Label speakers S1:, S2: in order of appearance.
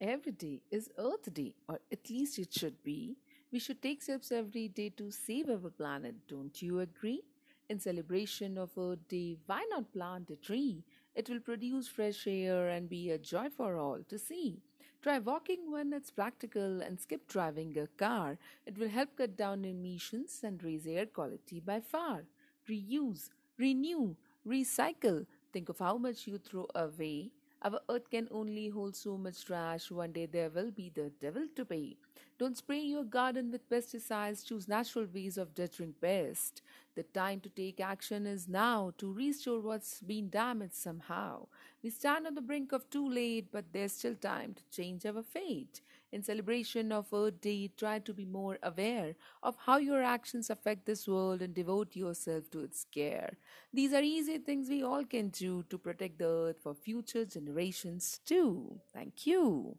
S1: Every day is Earth Day, or at least it should be. We should take steps every day to save our planet, don't you agree? In celebration of Earth Day, why not plant a tree? It will produce fresh air and be a joy for all to see. Try walking when it's practical and skip driving a car. It will help cut down emissions and raise air quality by far. Reuse, renew, recycle. Think of how much you throw away our earth can only hold so much trash. One day there will be the devil to pay. Don't spray your garden with pesticides. Choose natural ways of deterring pests. The time to take action is now to restore what's been damaged somehow. We stand on the brink of too late, but there's still time to change our fate. In celebration of Earth Day, try to be more aware of how your actions affect this world and devote yourself to its care. These are easy things we all can do to protect the earth for future generations too. Thank you.